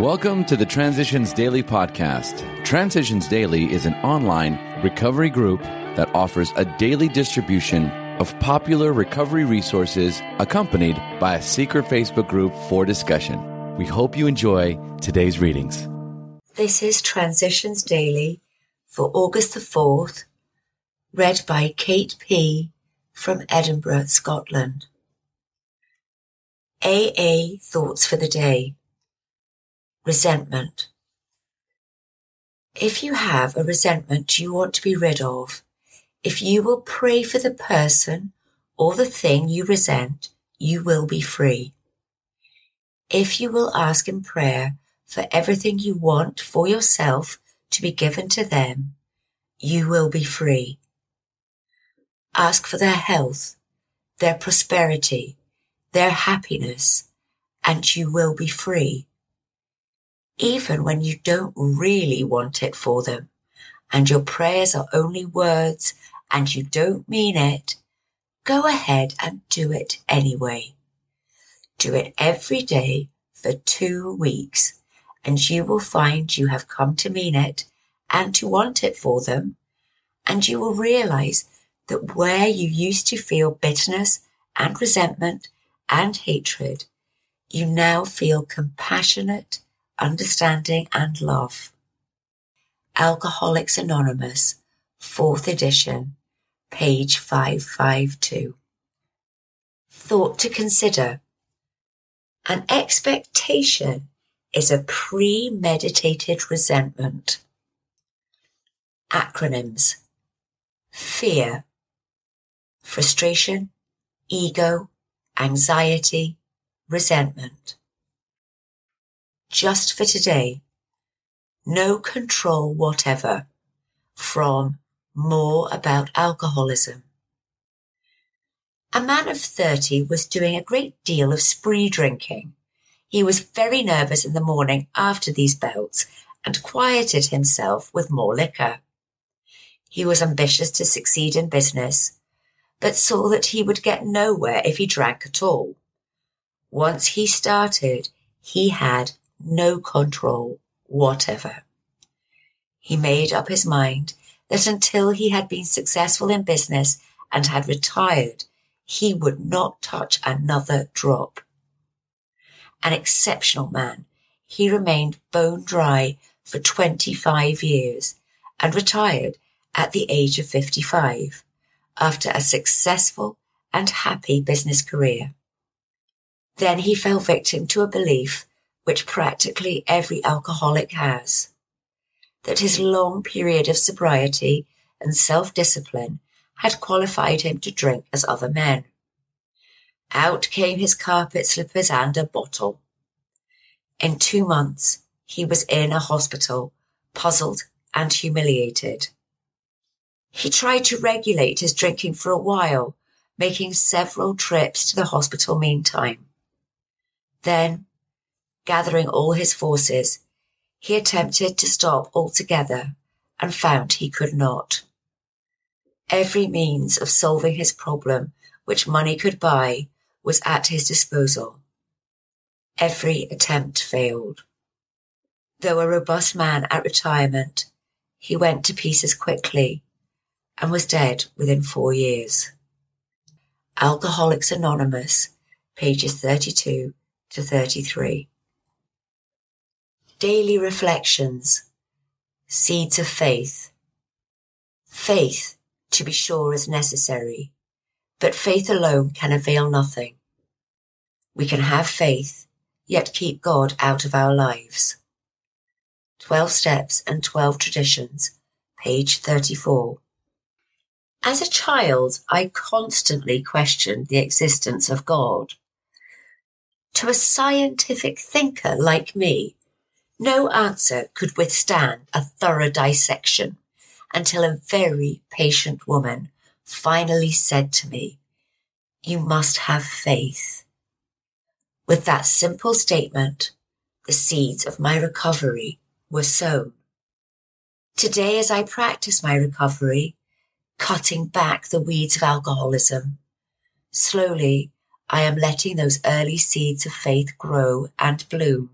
Welcome to the Transitions Daily podcast. Transitions Daily is an online recovery group that offers a daily distribution of popular recovery resources accompanied by a secret Facebook group for discussion. We hope you enjoy today's readings. This is Transitions Daily for August the 4th, read by Kate P. from Edinburgh, Scotland. AA Thoughts for the Day Resentment. If you have a resentment you want to be rid of, if you will pray for the person or the thing you resent, you will be free. If you will ask in prayer for everything you want for yourself to be given to them, you will be free. Ask for their health, their prosperity, their happiness, and you will be free even when you don't really want it for them and your prayers are only words and you don't mean it, go ahead and do it anyway. Do it every day for two weeks and you will find you have come to mean it and to want it for them. And you will realize that where you used to feel bitterness and resentment and hatred, you now feel compassionate understanding and love. Alcoholics Anonymous, 4th edition, page 552. Thought to consider. An expectation is a premeditated resentment. Acronyms. Fear, frustration, ego, anxiety, resentment just for today. No control whatever from More About Alcoholism. A man of 30 was doing a great deal of spree drinking. He was very nervous in the morning after these bouts and quieted himself with more liquor. He was ambitious to succeed in business, but saw that he would get nowhere if he drank at all. Once he started, he had no control whatever. He made up his mind that until he had been successful in business and had retired, he would not touch another drop. An exceptional man, he remained bone dry for 25 years and retired at the age of 55 after a successful and happy business career. Then he fell victim to a belief which practically every alcoholic has. That his hmm. long period of sobriety and self-discipline had qualified him to drink as other men. Out came his carpet slippers and a bottle. In two months, he was in a hospital, puzzled and humiliated. He tried to regulate his drinking for a while, making several trips to the hospital meantime. Then Gathering all his forces, he attempted to stop altogether and found he could not. Every means of solving his problem which money could buy was at his disposal. Every attempt failed. Though a robust man at retirement, he went to pieces quickly and was dead within four years. Alcoholics Anonymous, pages 32 to 33. Daily Reflections Seeds of Faith Faith, to be sure, is necessary, but faith alone can avail nothing. We can have faith, yet keep God out of our lives. 12 Steps and 12 Traditions, page 34. As a child, I constantly questioned the existence of God. To a scientific thinker like me, no answer could withstand a thorough dissection until a very patient woman finally said to me, You must have faith. With that simple statement, the seeds of my recovery were sown. Today, as I practice my recovery, cutting back the weeds of alcoholism, slowly I am letting those early seeds of faith grow and bloom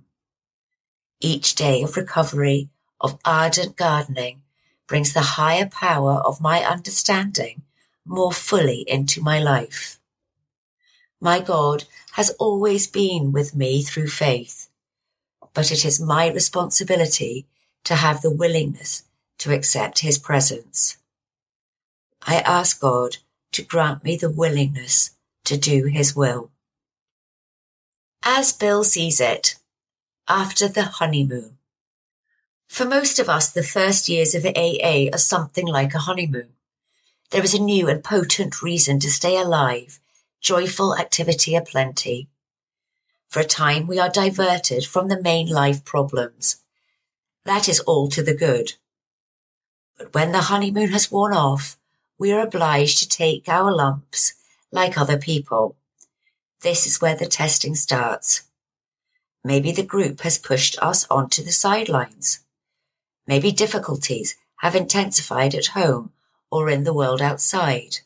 Each day of recovery, of ardent gardening, brings the higher power of my understanding more fully into my life. My God has always been with me through faith, but it is my responsibility to have the willingness to accept his presence. I ask God to grant me the willingness to do his will. As Bill sees it, after the honeymoon. For most of us, the first years of AA are something like a honeymoon. There is a new and potent reason to stay alive, joyful activity aplenty. For a time, we are diverted from the main life problems. That is all to the good. But when the honeymoon has worn off, we are obliged to take our lumps like other people. This is where the testing starts. Maybe the group has pushed us onto the sidelines. Maybe difficulties have intensified at home or in the world outside.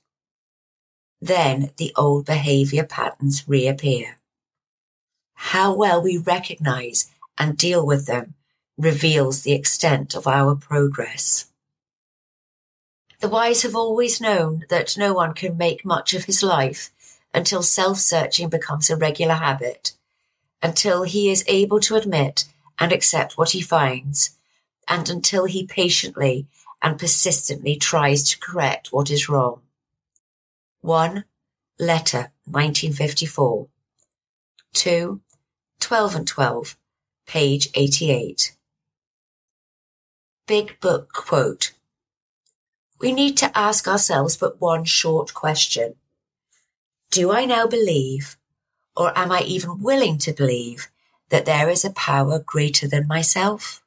Then the old behavior patterns reappear. How well we recognize and deal with them reveals the extent of our progress. The wise have always known that no one can make much of his life until self-searching becomes a regular habit, until he is able to admit and accept what he finds, and until he patiently and persistently tries to correct what is wrong. 1. Letter 1954 2. 12 and 12, page 88. Big Book Quote We need to ask ourselves but one short question. Do I now believe, or am I even willing to believe, that there is a power greater than myself?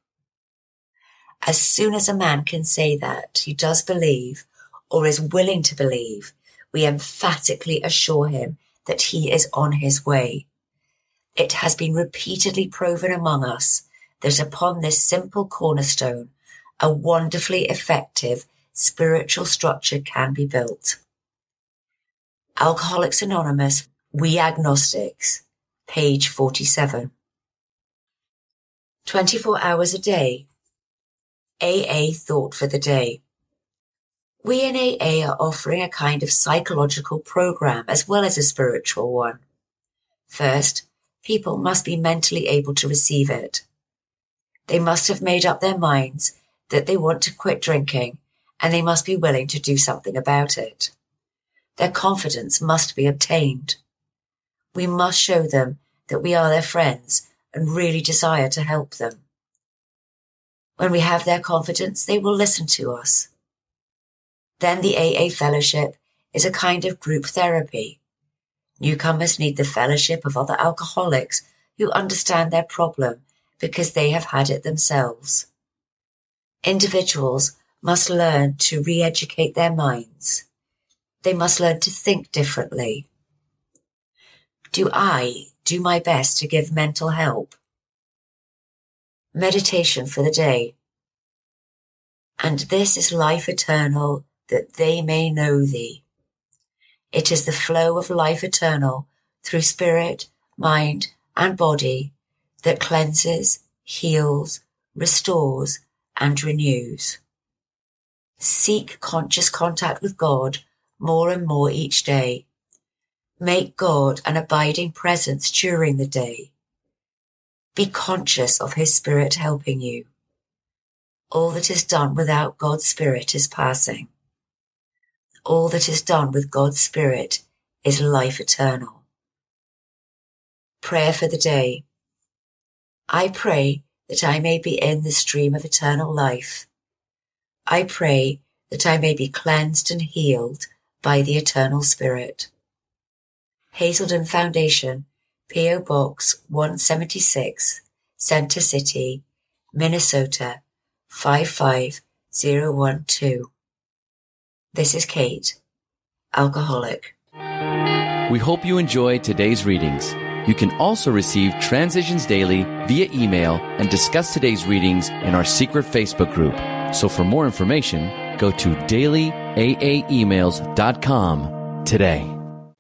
As soon as a man can say that he does believe, or is willing to believe, we emphatically assure him that he is on his way. It has been repeatedly proven among us that upon this simple cornerstone, a wonderfully effective spiritual structure can be built. Alcoholics Anonymous, We Agnostics, page 47. 24 hours a day. AA Thought for the Day. We in AA are offering a kind of psychological program as well as a spiritual one. First, people must be mentally able to receive it. They must have made up their minds that they want to quit drinking and they must be willing to do something about it. Their confidence must be obtained. We must show them that we are their friends and really desire to help them. When we have their confidence, they will listen to us. Then the AA fellowship is a kind of group therapy. Newcomers need the fellowship of other alcoholics who understand their problem because they have had it themselves. Individuals must learn to re-educate their minds. They must learn to think differently. Do I do my best to give mental help? Meditation for the day. And this is life eternal, that they may know thee. It is the flow of life eternal through spirit, mind, and body that cleanses, heals, restores, and renews. Seek conscious contact with God more and more each day. Make God an abiding presence during the day. Be conscious of His Spirit helping you. All that is done without God's Spirit is passing. All that is done with God's Spirit is life eternal. Prayer for the day. I pray that I may be in the stream of eternal life. I pray that I may be cleansed and healed by the Eternal Spirit. Hazelden Foundation, P.O. Box 176, Center City, Minnesota 55012. This is Kate, alcoholic. We hope you enjoyed today's readings. You can also receive Transitions Daily via email and discuss today's readings in our secret Facebook group. So for more information, go to dailyaaemails.com today.